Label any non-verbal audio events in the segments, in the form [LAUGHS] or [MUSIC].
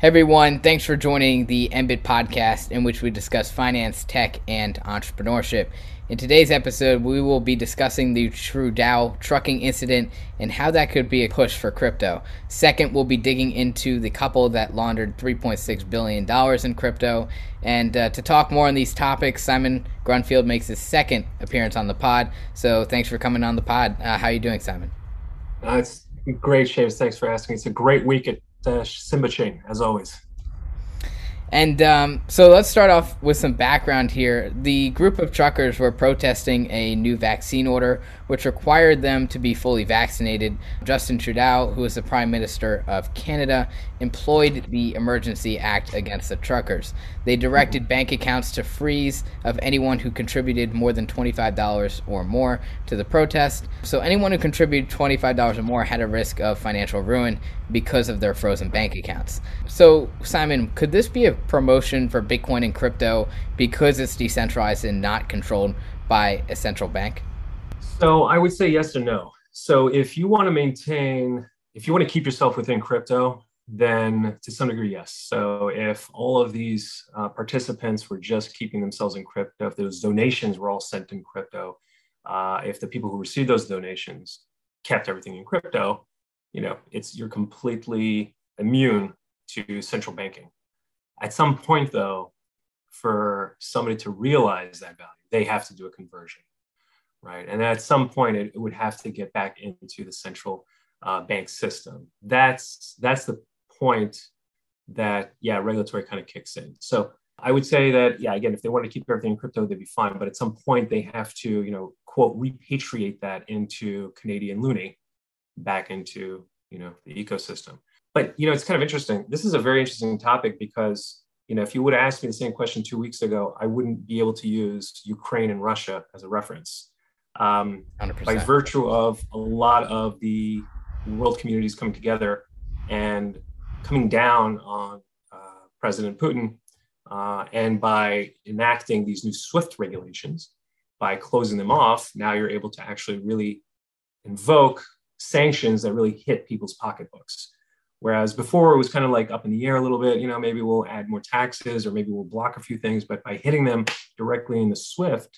Hey everyone, thanks for joining the MBIT podcast in which we discuss finance, tech, and entrepreneurship. In today's episode, we will be discussing the Trudeau trucking incident and how that could be a push for crypto. Second, we'll be digging into the couple that laundered $3.6 billion in crypto. And uh, to talk more on these topics, Simon Grunfeld makes his second appearance on the pod. So thanks for coming on the pod. Uh, how are you doing, Simon? Uh, it's great, James. Thanks for asking. It's a great week at uh, Simba Chain, as always. And um, so let's start off with some background here. The group of truckers were protesting a new vaccine order, which required them to be fully vaccinated. Justin Trudeau, who is the Prime Minister of Canada, employed the Emergency Act against the truckers. They directed bank accounts to freeze of anyone who contributed more than $25 or more to the protest. So anyone who contributed $25 or more had a risk of financial ruin because of their frozen bank accounts. So, Simon, could this be a promotion for Bitcoin and crypto because it's decentralized and not controlled by a central bank? So, I would say yes and no. So, if you want to maintain, if you want to keep yourself within crypto, then to some degree, yes. So, if all of these uh, participants were just keeping themselves in crypto, if those donations were all sent in crypto, uh, if the people who received those donations kept everything in crypto, you know, it's you're completely immune to central banking. At some point, though, for somebody to realize that value, they have to do a conversion, right? And at some point, it, it would have to get back into the central uh, bank system. That's that's the point that yeah, regulatory kind of kicks in. So I would say that yeah, again, if they want to keep everything in crypto, they'd be fine. But at some point, they have to you know quote repatriate that into Canadian loonie back into you know the ecosystem but you know it's kind of interesting this is a very interesting topic because you know if you would have asked me the same question two weeks ago i wouldn't be able to use ukraine and russia as a reference um, by virtue of a lot of the world communities coming together and coming down on uh, president putin uh, and by enacting these new swift regulations by closing them off now you're able to actually really invoke sanctions that really hit people's pocketbooks. Whereas before it was kind of like up in the air a little bit, you know, maybe we'll add more taxes or maybe we'll block a few things, but by hitting them directly in the SWIFT,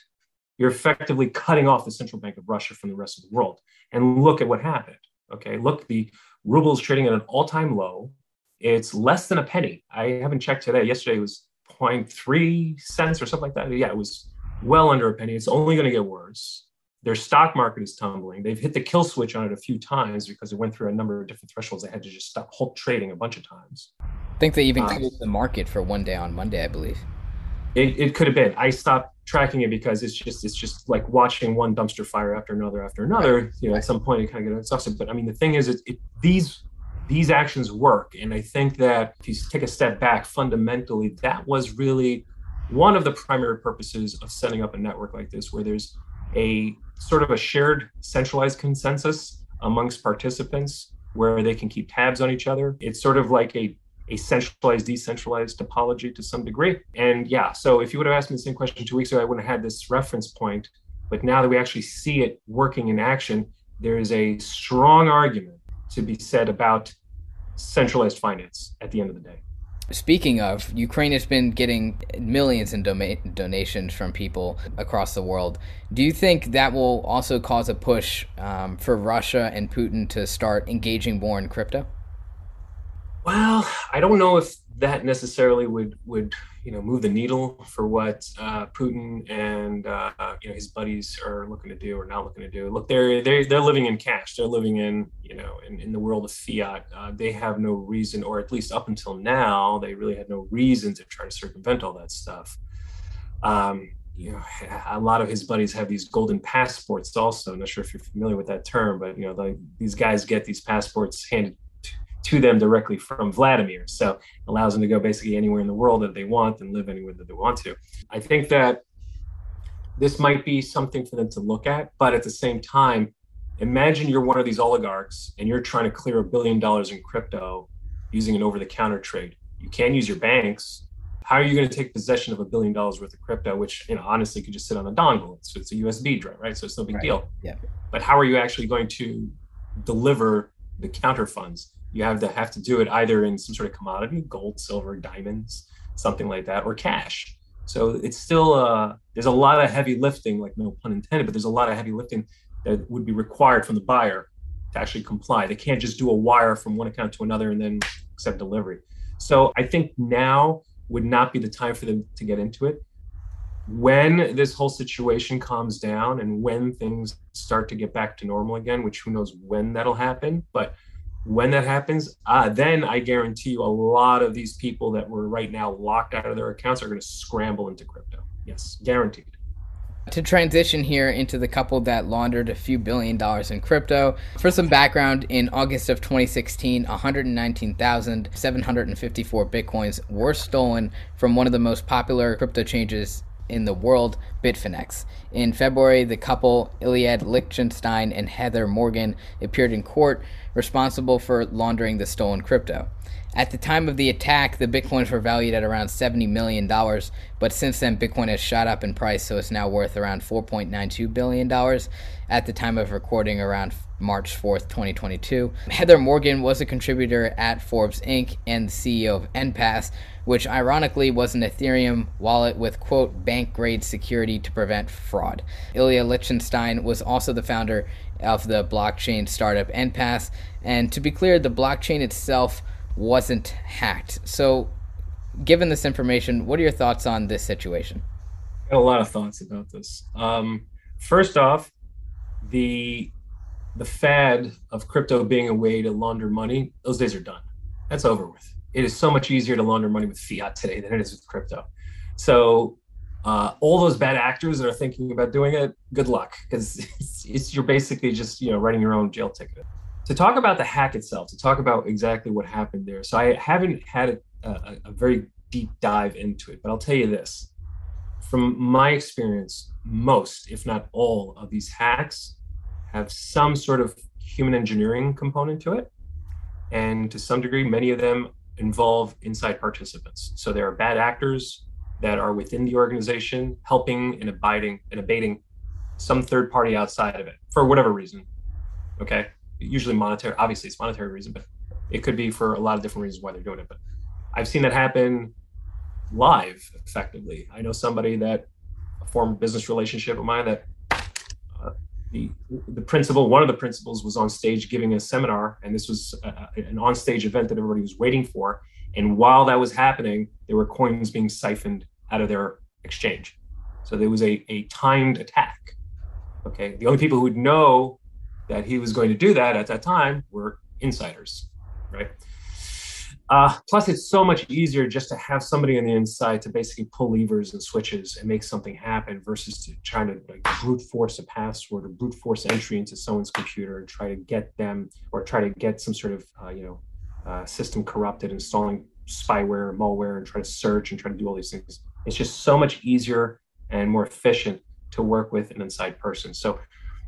you're effectively cutting off the central bank of Russia from the rest of the world. And look at what happened. Okay, look, the ruble is trading at an all-time low. It's less than a penny. I haven't checked today. Yesterday it was 0.3 cents or something like that. Yeah, it was well under a penny. It's only going to get worse their stock market is tumbling. They've hit the kill switch on it a few times because it went through a number of different thresholds. They had to just stop halt trading a bunch of times. I think they even um, closed the market for one day on Monday, I believe. It, it could have been. I stopped tracking it because it's just it's just like watching one dumpster fire after another after another. Right. You know, at some point it kind of gets exhausted. But I mean, the thing is, it, it, these these actions work, and I think that if you take a step back, fundamentally, that was really one of the primary purposes of setting up a network like this, where there's a sort of a shared centralized consensus amongst participants where they can keep tabs on each other. It's sort of like a, a centralized, decentralized topology to some degree. And yeah, so if you would have asked me the same question two weeks ago, I wouldn't have had this reference point. But now that we actually see it working in action, there is a strong argument to be said about centralized finance at the end of the day. Speaking of, Ukraine has been getting millions in donations from people across the world. Do you think that will also cause a push um, for Russia and Putin to start engaging more in crypto? Well, I don't know if that necessarily would would you know move the needle for what uh, Putin and uh, you know his buddies are looking to do or not looking to do. Look, they're they're they're living in cash. They're living in you know in, in the world of fiat. Uh, they have no reason, or at least up until now, they really had no reason to try to circumvent all that stuff. Um, you know, a lot of his buddies have these golden passports. Also, I'm not sure if you're familiar with that term, but you know, these guys get these passports handed to them directly from Vladimir. So it allows them to go basically anywhere in the world that they want and live anywhere that they want to. I think that this might be something for them to look at, but at the same time, imagine you're one of these oligarchs and you're trying to clear a billion dollars in crypto using an over-the-counter trade. You can use your banks. How are you going to take possession of a billion dollars worth of crypto, which you know honestly could just sit on a dongle? It's, it's a USB drive, right? So it's no big right. deal. Yeah. But how are you actually going to deliver the counter funds? You have to have to do it either in some sort of commodity, gold, silver, diamonds, something like that, or cash. So it's still uh, there's a lot of heavy lifting, like no pun intended, but there's a lot of heavy lifting that would be required from the buyer to actually comply. They can't just do a wire from one account to another and then accept delivery. So I think now would not be the time for them to get into it. When this whole situation calms down and when things start to get back to normal again, which who knows when that'll happen, but when that happens, uh, then I guarantee you a lot of these people that were right now locked out of their accounts are going to scramble into crypto. Yes, guaranteed. To transition here into the couple that laundered a few billion dollars in crypto. For some background, in August of 2016, 119,754 bitcoins were stolen from one of the most popular crypto changes in the world, Bitfinex. In February, the couple, Ilya Lichtenstein and Heather Morgan, appeared in court responsible for laundering the stolen crypto. At the time of the attack, the bitcoins were valued at around $70 million, but since then, Bitcoin has shot up in price, so it's now worth around $4.92 billion at the time of recording around March 4th, 2022. Heather Morgan was a contributor at Forbes Inc. and CEO of Endpass, which ironically was an Ethereum wallet with, quote, bank grade security to prevent fraud. Ilya Lichtenstein was also the founder of the blockchain startup Endpass, and to be clear, the blockchain itself wasn't hacked. So, given this information, what are your thoughts on this situation? I got a lot of thoughts about this. Um, first off, the the fad of crypto being a way to launder money, those days are done. That's over with. It is so much easier to launder money with fiat today than it is with crypto. So uh, all those bad actors that are thinking about doing it, good luck, because [LAUGHS] it's, it's, you're basically just you know writing your own jail ticket to talk about the hack itself, to talk about exactly what happened there. So I haven't had a, a, a very deep dive into it, but I'll tell you this: from my experience, most, if not all, of these hacks have some sort of human engineering component to it, and to some degree, many of them involve inside participants. So there are bad actors that are within the organization helping and abiding and abating some third party outside of it for whatever reason. Okay usually monetary. Obviously, it's monetary reason, but it could be for a lot of different reasons why they're doing it. But I've seen that happen live, effectively. I know somebody that a former business relationship of mine that the the principal, one of the principals, was on stage giving a seminar, and this was a, an on stage event that everybody was waiting for. And while that was happening, there were coins being siphoned out of their exchange. So there was a, a timed attack. Okay. The only people who would know that he was going to do that at that time were insiders, right? Uh, plus, it's so much easier just to have somebody on the inside to basically pull levers and switches and make something happen versus to trying to like brute force a password or brute force entry into someone's computer and try to get them or try to get some sort of uh, you know uh, system corrupted, installing spyware, malware, and try to search and try to do all these things. It's just so much easier and more efficient to work with an inside person. So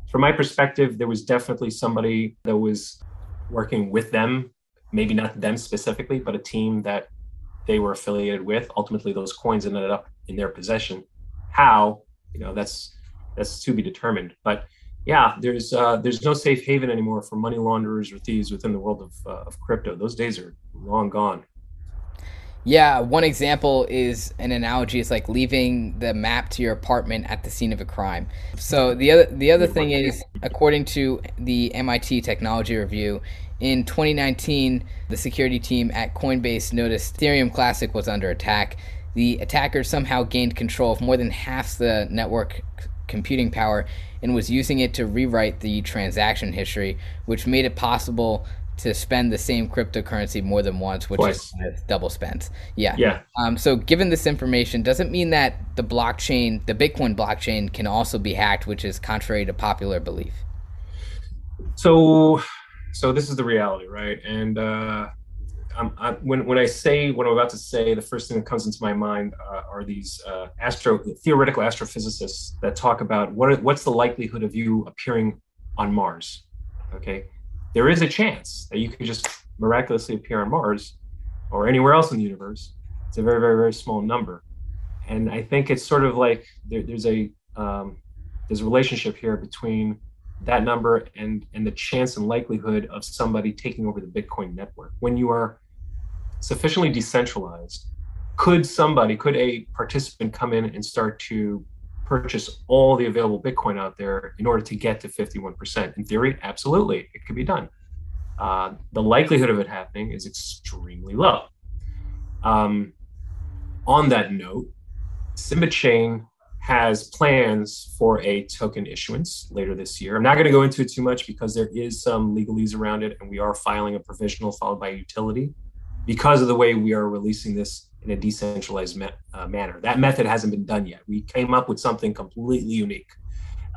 from my perspective, there was definitely somebody that was working with them, maybe not them specifically, but a team that they were affiliated with. Ultimately, those coins ended up in their possession. How, you know, that's that's to be determined. But yeah, there's uh, there's no safe haven anymore for money launderers or thieves within the world of, uh, of crypto. Those days are long gone. Yeah, one example is an analogy is like leaving the map to your apartment at the scene of a crime. So the other the other thing is according to the MIT Technology Review, in 2019, the security team at Coinbase noticed Ethereum Classic was under attack. The attacker somehow gained control of more than half the network computing power and was using it to rewrite the transaction history, which made it possible to spend the same cryptocurrency more than once, which Twice. is double spends. Yeah. Yeah. Um, so given this information, doesn't mean that the blockchain, the Bitcoin blockchain, can also be hacked, which is contrary to popular belief. So, so this is the reality, right? And uh, I'm, I'm, when when I say what I'm about to say, the first thing that comes into my mind uh, are these uh, astro theoretical astrophysicists that talk about what are, what's the likelihood of you appearing on Mars. Okay, there is a chance that you could just miraculously appear on Mars or anywhere else in the universe. It's a very, very, very small number. And I think it's sort of like there, there's a um, there's a relationship here between that number and and the chance and likelihood of somebody taking over the Bitcoin network. When you are sufficiently decentralized, could somebody, could a participant come in and start to purchase all the available Bitcoin out there in order to get to 51%? In theory, absolutely, it could be done. Uh, the likelihood of it happening is extremely low. Um, on that note, Simba Chain has plans for a token issuance later this year. I'm not going to go into it too much because there is some legalese around it, and we are filing a provisional followed by a utility because of the way we are releasing this in a decentralized uh, manner. That method hasn't been done yet. We came up with something completely unique,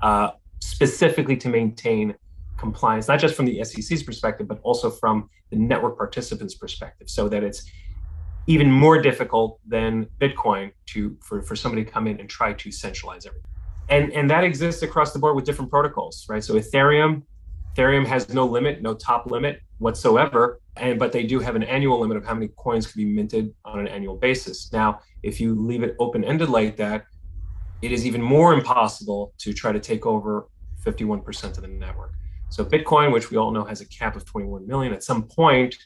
uh, specifically to maintain compliance, not just from the SEC's perspective, but also from the network participants' perspective, so that it's even more difficult than Bitcoin to for, for somebody to come in and try to centralize everything. And and that exists across the board with different protocols, right? So Ethereum, Ethereum has no limit, no top limit whatsoever, and but they do have an annual limit of how many coins can be minted on an annual basis. Now, if you leave it open-ended like that, it is even more impossible to try to take over 51% of the network. So Bitcoin, which we all know has a cap of 21 million, at some point,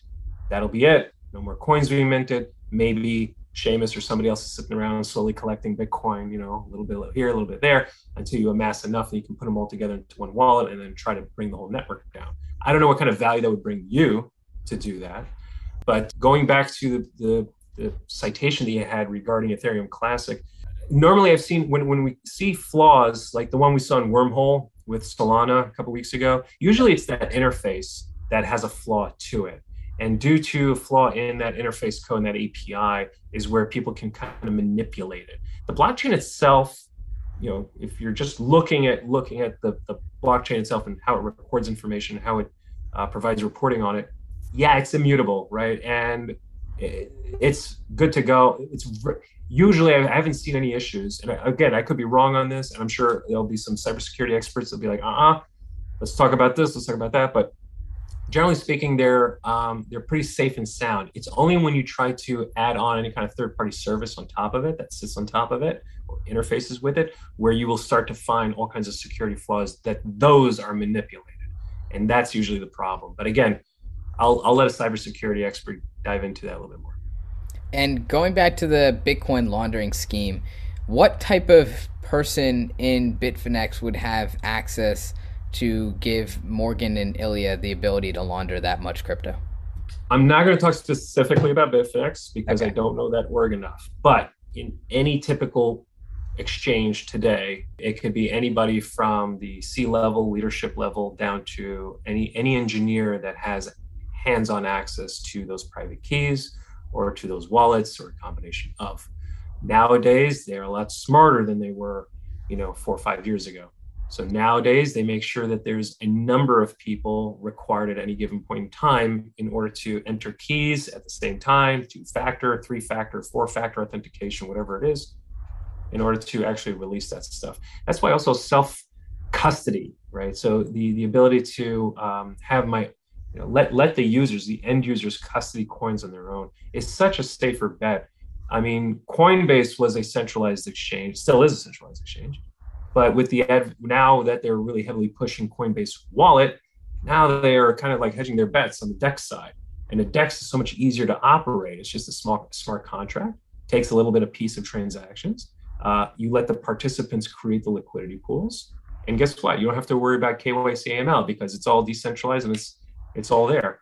that'll be it no more coins being minted. Maybe Shamus or somebody else is sitting around slowly collecting Bitcoin, you know, a little bit here, a little bit there, until you amass enough that you can put them all together into one wallet and then try to bring the whole network down. I don't know what kind of value that would bring you to do that. But going back to the, the, the citation that you had regarding Ethereum Classic, normally I've seen when, when we see flaws like the one we saw in Wormhole with Solana a couple weeks ago, usually it's that interface that has a flaw to it. And due to a flaw in that interface code and that API is where people can kind of manipulate it. The blockchain itself, you know, if you're just looking at looking at the, the blockchain itself and how it records information, how it uh, provides reporting on it, yeah, it's immutable, right? And it, it's good to go. It's usually I haven't seen any issues. And again, I could be wrong on this, and I'm sure there'll be some cybersecurity experts that'll be like, uh-uh, let's talk about this, let's talk about that. But generally speaking, they're um, they're pretty safe and sound. It's only when you try to add on any kind of third party service on top of it that sits on top of it or interfaces with it, where you will start to find all kinds of security flaws that those are manipulated, and that's usually the problem. But again, I'll I'll let a cybersecurity expert dive into that a little bit more. And going back to the Bitcoin laundering scheme, what type of person in Bitfinex would have access? To give Morgan and Ilya the ability to launder that much crypto? I'm not going to talk specifically about Bitfinex because okay. I don't know that org enough. But in any typical exchange today, it could be anybody from the C level, leadership level, down to any any engineer that has hands-on access to those private keys or to those wallets or a combination of. Nowadays, they're a lot smarter than they were, you know, four or five years ago. So nowadays, they make sure that there's a number of people required at any given point in time in order to enter keys at the same time, two factor, three factor, four factor authentication, whatever it is, in order to actually release that stuff. That's why also self custody, right? So the, the ability to um, have my you know, let let the users, the end users, custody coins on their own is such a safer bet. I mean, Coinbase was a centralized exchange, still is a centralized exchange but with the ad, now that they're really heavily pushing Coinbase Wallet, now they are kind of like hedging their bets on the DEX side. And the DEX is so much easier to operate. It's just a small smart contract. Takes a little bit of piece of transactions. Uh, you let the participants create the liquidity pools, and guess what? You don't have to worry about KYC AML because it's all decentralized and it's it's all there.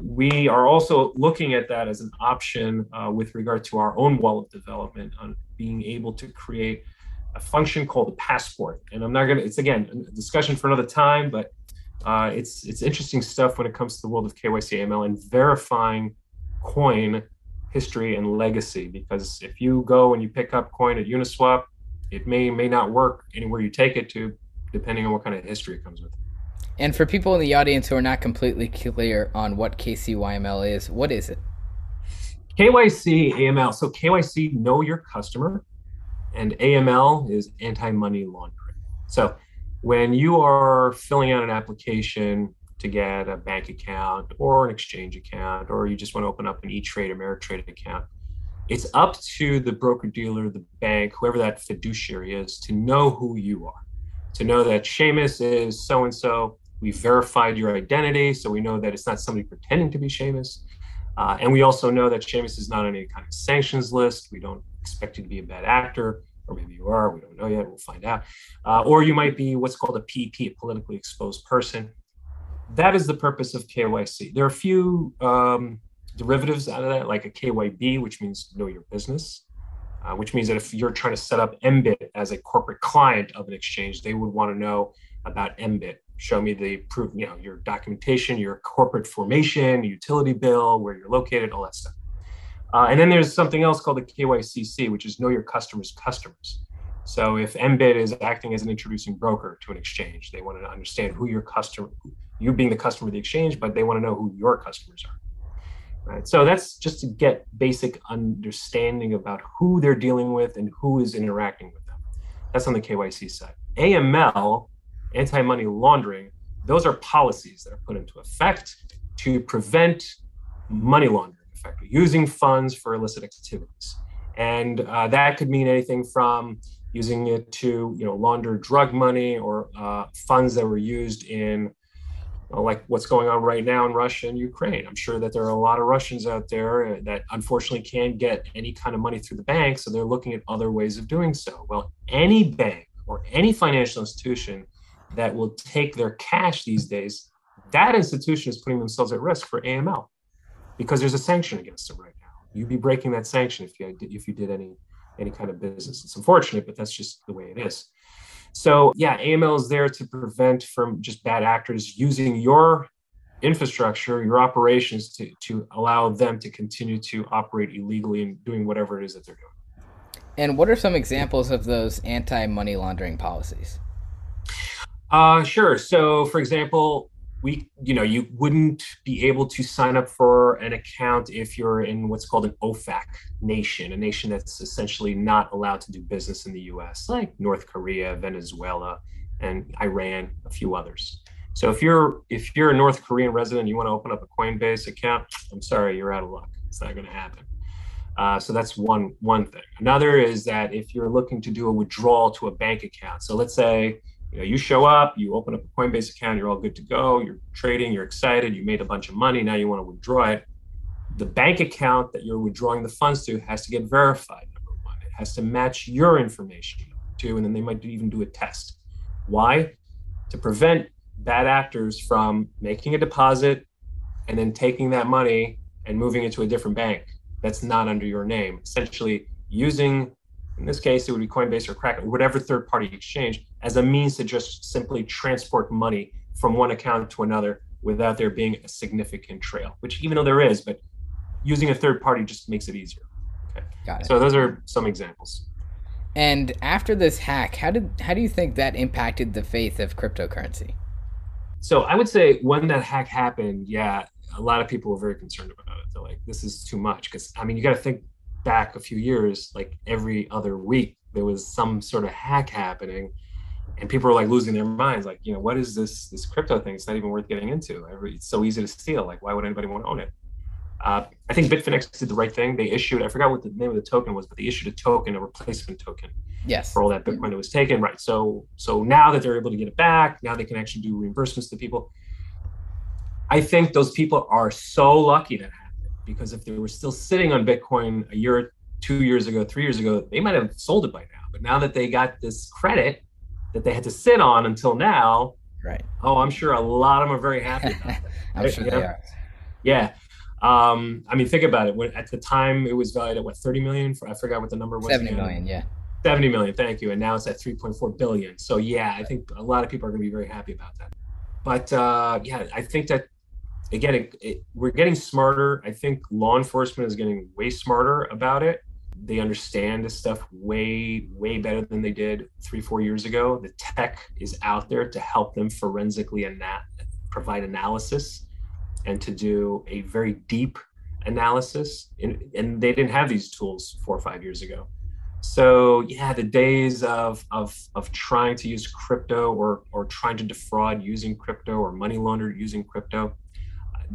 We are also looking at that as an option uh, with regard to our own wallet development on being able to create a function called a passport. And I'm not going to, it's again, a discussion for another time, but uh, it's, it's interesting stuff when it comes to the world of KYC AML and verifying coin history and legacy. Because if you go and you pick up coin at Uniswap, it may, may not work anywhere you take it to, depending on what kind of history it comes with. And for people in the audience who are not completely clear on what KYC AML is, what is it? KYC AML. So KYC, know your customer and AML is anti money laundering. So when you are filling out an application to get a bank account or an exchange account, or you just want to open up an E Trade or Ameritrade account, it's up to the broker dealer, the bank, whoever that fiduciary is, to know who you are. to know that Shamus is so and so. We verified your identity, so we know that it's not somebody pretending to be Shamus. Uh, and we also know that Shamus is not on any kind of sanctions list. We don't expect you to be a bad actor, or maybe you are. We don't know yet. We'll find out. Uh, or you might be what's called a PEP, a politically exposed person. That is the purpose of KYC. There are a few um, derivatives out of that, like a KYB, which means know your business, uh, which means that if you're trying to set up MBIT as a corporate client of an exchange, they would want to know about MBIT. Show me the proof, you know, your documentation, your corporate formation, utility bill, where you're located, all that stuff. Uh, and then there's something else called the KYCC, which is know your customers' customers. So if MBIT is acting as an introducing broker to an exchange, they want to understand who your customer, you being the customer of the exchange, but they want to know who your customers are right? So that's just to get basic understanding about who they're dealing with and who is interacting with them. That's on the KYC side. AML, anti-money laundering, those are policies that are put into effect to prevent money laundering, effectively using funds for illicit activities, and uh, that could mean anything from using it to you know launder drug money or uh, funds that were used in like what's going on right now in Russia and Ukraine. I'm sure that there are a lot of Russians out there that unfortunately can't get any kind of money through the bank, so they're looking at other ways of doing so. Well, any bank or any financial institution that will take their cash these days, that institution is putting themselves at risk for AML because there's a sanction against them right now. You'd be breaking that sanction if you if you did any any kind of business. It's unfortunate, but that's just the way it is. So yeah, AML is there to prevent from just bad actors using your infrastructure, your operations to, to allow them to continue to operate illegally and doing whatever it is that they're doing. And what are some examples of those anti-money laundering policies? Uh, sure. So, for example, we you know you wouldn't be able to sign up for an account if you're in what's called an OFAC nation, a nation that's essentially not allowed to do business in the US, like North Korea, Venezuela, and Iran, a few others. So if you're if you're a North Korean resident you want to open up a Coinbase account, I'm sorry, you're out of luck. It's not going to happen. Uh, so that's one one thing. Another is that if you're looking to do a withdrawal to a bank account, so let's say you know, you show up, you open up a Coinbase account, you're all good to go, you're trading, you're excited, you made a bunch of money, now you want to withdraw it. The bank account that you're withdrawing the funds to has to get verified, number one. It has to match your information too, and then they might even do a test. Why? To prevent bad actors from making a deposit and then taking that money and moving it to a different bank that's not under your name, essentially using in this case, it would be Coinbase or Kraken, whatever third party exchange, as a means to just simply transport money from one account to another without there being a significant trail, which even though there is, but using a third party just makes it easier. Okay. Got it. So those are some examples. And after this hack, how did how do you think that impacted the faith of cryptocurrency? So I would say when that hack happened, yeah, a lot of people were very concerned about it. They're like, this is too much. Because I mean, you got to think back a few years, like every other week, there was some sort of hack happening, and people were like losing their minds. Like, you know, what is this this crypto thing? It's not even worth getting into. It's so easy to steal. Like, why would anybody want to own it? Uh, I think Bitfinex did the right thing. They issued, I forgot what the name of the token was, but they issued a token, a replacement token. Yes. For all that Bitcoin that was taken. Right. So so now that they're able to get it back, now they can actually do reimbursements to people. I think those people are so lucky to because if they were still sitting on Bitcoin a year, two years ago, three years ago, they might have sold it by now. But now that they got this credit that they had to sit on until now, right? Oh, I'm sure a lot of them are very happy. [LAUGHS] I'm sure they are. Yeah. Um, I mean, think about it. When at the time it was valued at what 30 million? For, I forgot what the number was. 70 again. million, yeah. 70 million, thank you. And now it's at 3.4 billion. So yeah, I think a lot of people are going to be very happy about that. But uh, yeah, I think that again, it, it, we're getting smarter. I think law enforcement is getting way smarter about it. They understand this stuff way, way better than they did three, four years ago. The tech is out there to help them forensically and that provide analysis and to do a very deep analysis. And, and they didn't have these tools four or five years ago. So yeah, the days of of of trying to use crypto or or trying to defraud using crypto or money launder using crypto,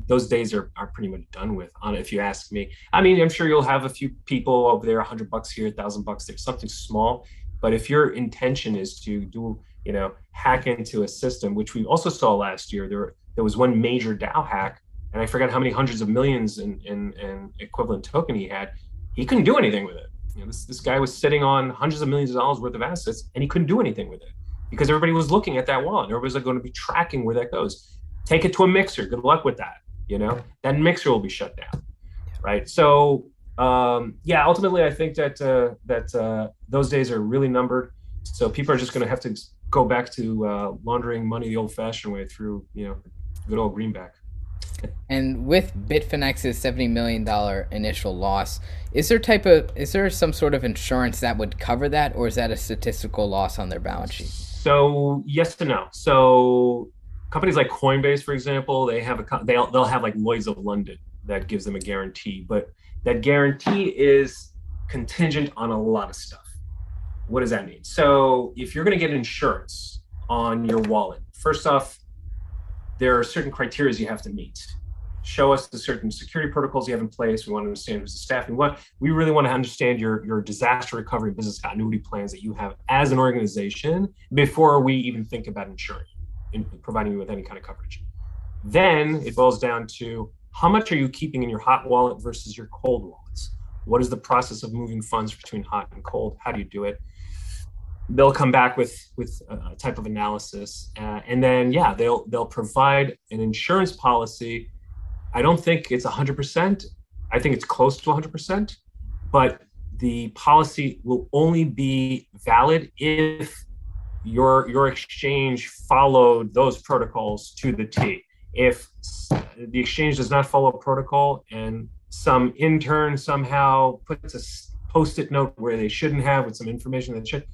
those days are, are pretty much done with on if you ask me i mean i'm sure you'll have a few people over there 100 bucks here 1000 bucks there something small but if your intention is to do you know, hack into a system, which we also saw last year. There, there was one major DAO hack, and I forgot how many hundreds of millions in, in, in equivalent token he had. He couldn't do anything with it. You know, this, this guy was sitting on hundreds of millions of dollars worth of assets, and he couldn't do anything with it because everybody was looking at that wallet. Everybody's like going to be tracking where that goes. Take it to a mixer. Good luck with that. You know, that mixer will be shut down, right? So um, yeah, ultimately, I think that uh, that uh, those days are really numbered. So people are just going to have to go back to uh, laundering money the old-fashioned way through, you know, good old greenback. And with Bitfinex's seventy million dollar initial loss, is there type of is there some sort of insurance that would cover that, or is that a statistical loss on their balance sheet? So yes and no. So companies like Coinbase, for example, they have a they'll they'll have like Lloyd's of London that gives them a guarantee, but that guarantee is contingent on a lot of stuff. What does that mean? So if you're going to get insurance on your wallet, first off, there are certain criteria you have to meet. Show us the certain security protocols you have in place. We want to understand who's the staff. staffing. What we really want to understand your your disaster recovery business continuity plans that you have as an organization before we even think about insuring in providing you with any kind of coverage. Then it boils down to how much are you keeping in your hot wallet versus your cold wallets? What is the process of moving funds between hot and cold? How do you do it? They'll come back with with a type of analysis, uh, and then yeah, they'll they'll provide an insurance policy. I don't think it's 100%. I think it's close to 100%, but the policy will only be valid if your your exchange followed those protocols to the T. If the exchange does not follow a protocol and some intern somehow puts a post-it note where they shouldn't have with some information that should,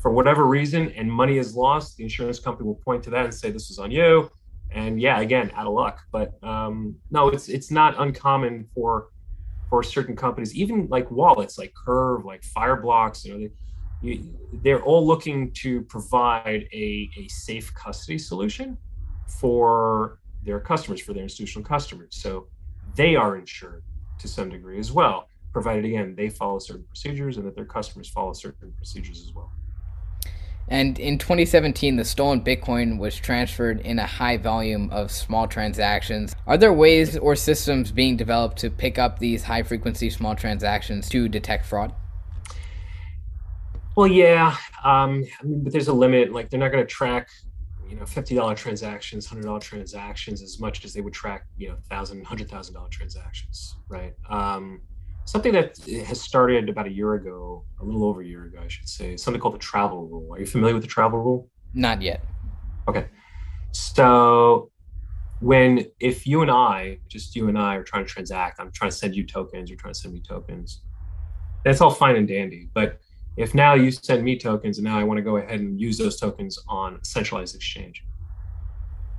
for whatever reason, and money is lost, the insurance company will point to that and say this is on you. And yeah, again, out of luck. But um, no, it's it's not uncommon for for certain companies, even like wallets, like Curv, like Fireblocks, you know, they, you, they're all looking to provide a, a safe custody solution for their customers, for their institutional customers. So they are insured to some degree as well, provided again they follow certain procedures and that their customers follow certain procedures as well. And in 2017, the stolen Bitcoin was transferred in a high volume of small transactions. Are there ways or systems being developed to pick up these high frequency small transactions to detect fraud? Well, yeah, um, I mean, but there's a limit. Like they're not going to track, you know, fifty dollar transactions, hundred dollar transactions as much as they would track, you know, thousand, hundred thousand dollar transactions, right? Um, something that has started about a year ago, a little over a year ago, I should say, something called the travel rule. Are you familiar with the travel rule? Not yet. Okay, so when if you and I, just you and I, are trying to transact, I'm trying to send you tokens, you're trying to send me tokens. That's all fine and dandy, but if now you send me tokens and now I want to go ahead and use those tokens on a centralized exchange.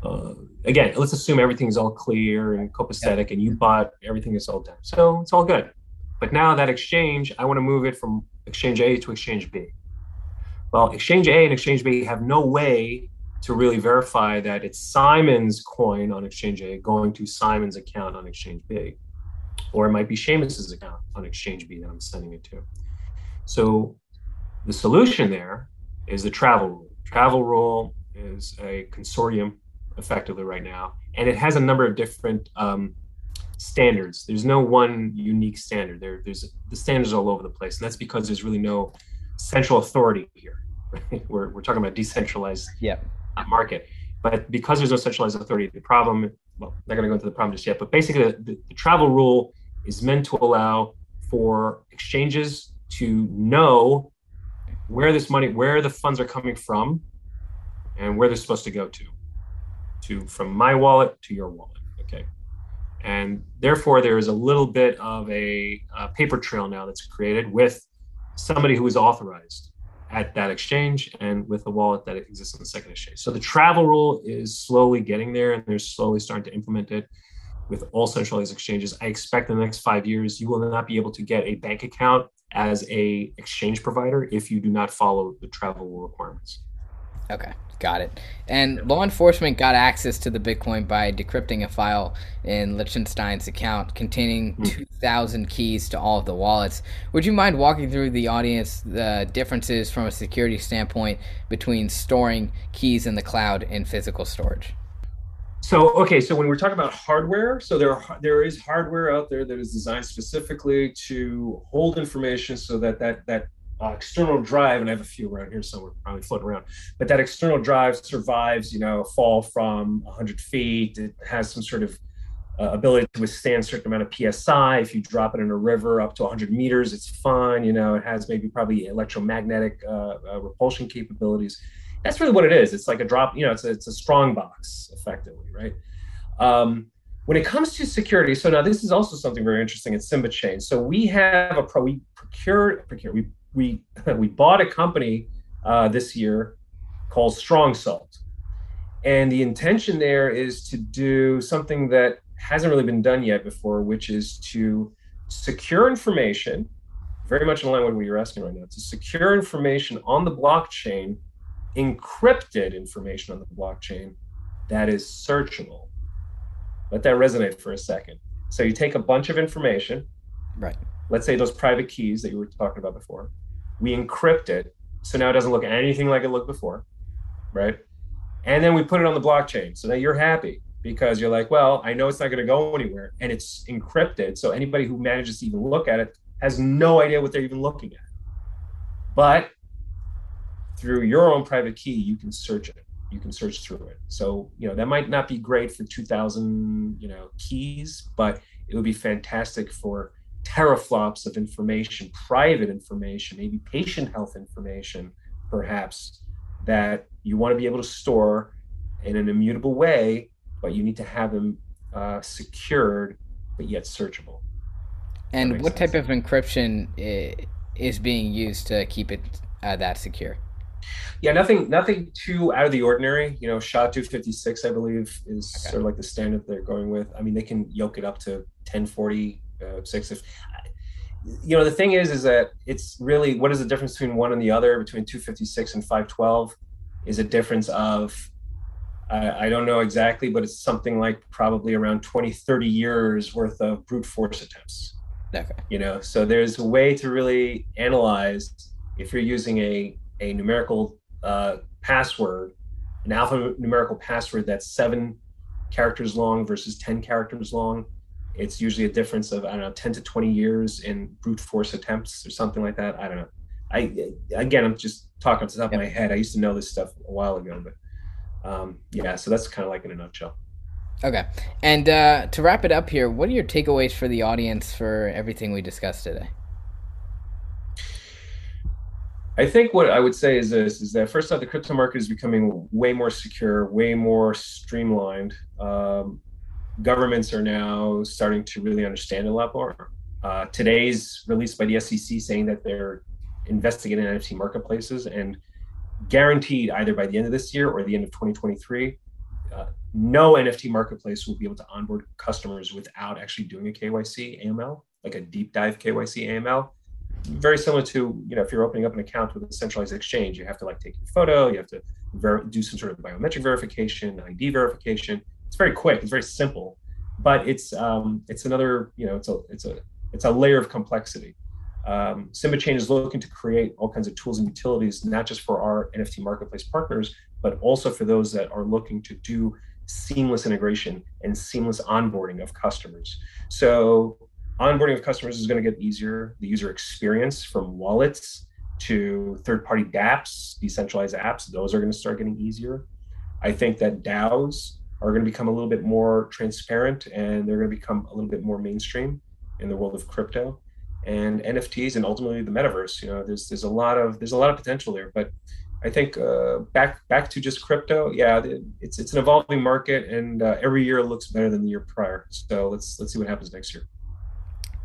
Uh, again, let's assume everything's all clear and copacetic and you bought everything is all done. So it's all good. But now that exchange, I want to move it from exchange A to exchange B. Well, exchange A and exchange B have no way to really verify that it's Simon's coin on exchange A going to Simon's account on exchange B. Or it might be Shamus's account on exchange B that I'm sending it to. So the solution there is the travel rule. Travel rule is a consortium effectively right now, and it has a number of different um, standards. There's no one unique standard. There, there's the standards all over the place, and that's because there's really no central authority here. Right? [LAUGHS] We're we're talking about decentralized yeah. market, but because there's no centralized authority, the problem. Well, I'm not going to go into the problem just yet, but basically, the, the travel rule is meant to allow for exchanges to know where this money, where the funds are coming from, and where they're supposed to go to, to from my wallet to your wallet. Okay, and therefore there is a little bit of a, a paper trail now that's created with somebody who is authorized at that exchange and with a wallet that exists on the second exchange. So the travel rule is slowly getting there, and they're slowly starting to implement it with all centralized exchanges. I expect in the next five years you will not be able to get a bank account as a exchange provider if you do not follow the travel requirements. Okay. Got it. And law enforcement got access to the Bitcoin by decrypting a file in Lichtenstein's account containing mm. 2,000 keys to all of the wallets. Would you mind walking through the audience the differences from a security standpoint between storing keys in the cloud and physical storage? So okay, so when we're talking about hardware, so there are, there is hardware out there that is designed specifically to hold information so that that that uh, external drive, and I have a few around here somewhere, probably floating around. But that external drive survives, you know, a fall from 100 feet. It has some sort of uh, ability to withstand a certain amount of psi. If you drop it in a river up to 100 meters, it's fine. You know, it has maybe probably electromagnetic uh, uh, repulsion capabilities. That's really what it is. It's like a drop. You know, it's a, it's a strong box, effectively, right? Um, when it comes to security, so now this is also something very interesting at Simba Chain. So we have a pro, we procure, procure, we we [LAUGHS] we bought a company uh, this year called StrongSalt, and the intention there is to do something that hasn't really been done yet before, which is to secure information, very much in line with what you're asking right now, to secure information on the blockchain, encrypted information on the blockchain that is searchable. Let that resonate for a second. So you take a bunch of information, right? Let's say those private keys that you were talking about before we encrypt it so now it doesn't look anything like it looked before right and then we put it on the blockchain so now you're happy because you're like well i know it's not going to go anywhere and it's encrypted so anybody who manages to even look at it has no idea what they're even looking at but through your own private key you can search it you can search through it so you know that might not be great for 2000 you know keys but it would be fantastic for teraflops of information, private information, maybe patient health information, perhaps, that you want to be able to store in an immutable way, but you need to have them uh, secured, but yet searchable. And what sense. type of encryption is being used to keep it uh, that secure? Yeah, nothing, nothing too out of the ordinary. You know, fifty six, I believe, is okay. sort of like the standard they're going with. I mean, they can yoke it up to ten forty uh, six. If you know, the thing is, is that it's really what is the difference between one and the other between 256 and 512 is a difference of I, I don't know exactly, but it's something like probably around 20, 30 years worth of brute force attempts. Okay. You know, so there's a way to really analyze if you're using a a numerical uh, password, an alphanumerical password that's seven characters long versus 10 characters long it's usually a difference of I don't know 10 to 20 years in brute force attempts or something like that. I don't know. I again, I'm just talking off the top yep. of my head. I used to know this stuff a while ago, but um, yeah. So that's kind of like in a nutshell. Okay, and uh, to wrap it up here, what are your takeaways for the audience for everything we discussed today? I think what I would say is this: is that first off, the crypto market is becoming way more secure, way more streamlined. Um, governments are now starting to really understand a lot more. Uh, today's release by the SEC saying that they're investigating NFT marketplaces and guaranteed either by the end of this year or the end of 2023, uh, no NFT marketplace will be able to onboard customers without actually doing a KYC AML, like a deep dive KYC AML. Very similar to, you know, if you're opening up an account with a centralized exchange, you have to like take your photo, you have to ver- do some sort of biometric verification, ID verification it's very quick it's very simple but it's um, it's another you know it's a it's a it's a layer of complexity um, Simba Chain is looking to create all kinds of tools and utilities, not just for our NFT marketplace partners, but also for those that are looking to do seamless integration and seamless onboarding of customers. So, onboarding of customers is going to get easier. The user experience from wallets to third party dApps, decentralized apps, those are going to start getting easier. I think that DAOs are going to become a little bit more transparent and they're going to become a little bit more mainstream in the world of crypto and NFTs and ultimately the metaverse. You know, there's there's a lot of there's a lot of potential there, but I think uh, back back to just crypto, yeah, it's it's an evolving market, and uh, every year looks better than the year prior. So let's let's see what happens next year.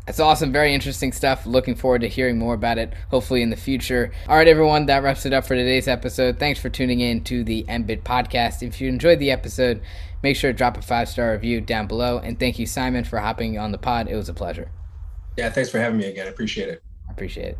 That's awesome. Very interesting stuff. Looking forward to hearing more about it, hopefully in the future. All right, everyone, that wraps it up for today's episode. Thanks for tuning in to the MBIT podcast. If you enjoyed the episode, make sure to drop a five star review down below. And thank you, Simon, for hopping on the pod. It was a pleasure. Yeah, thanks for having me again. I appreciate it. I appreciate it.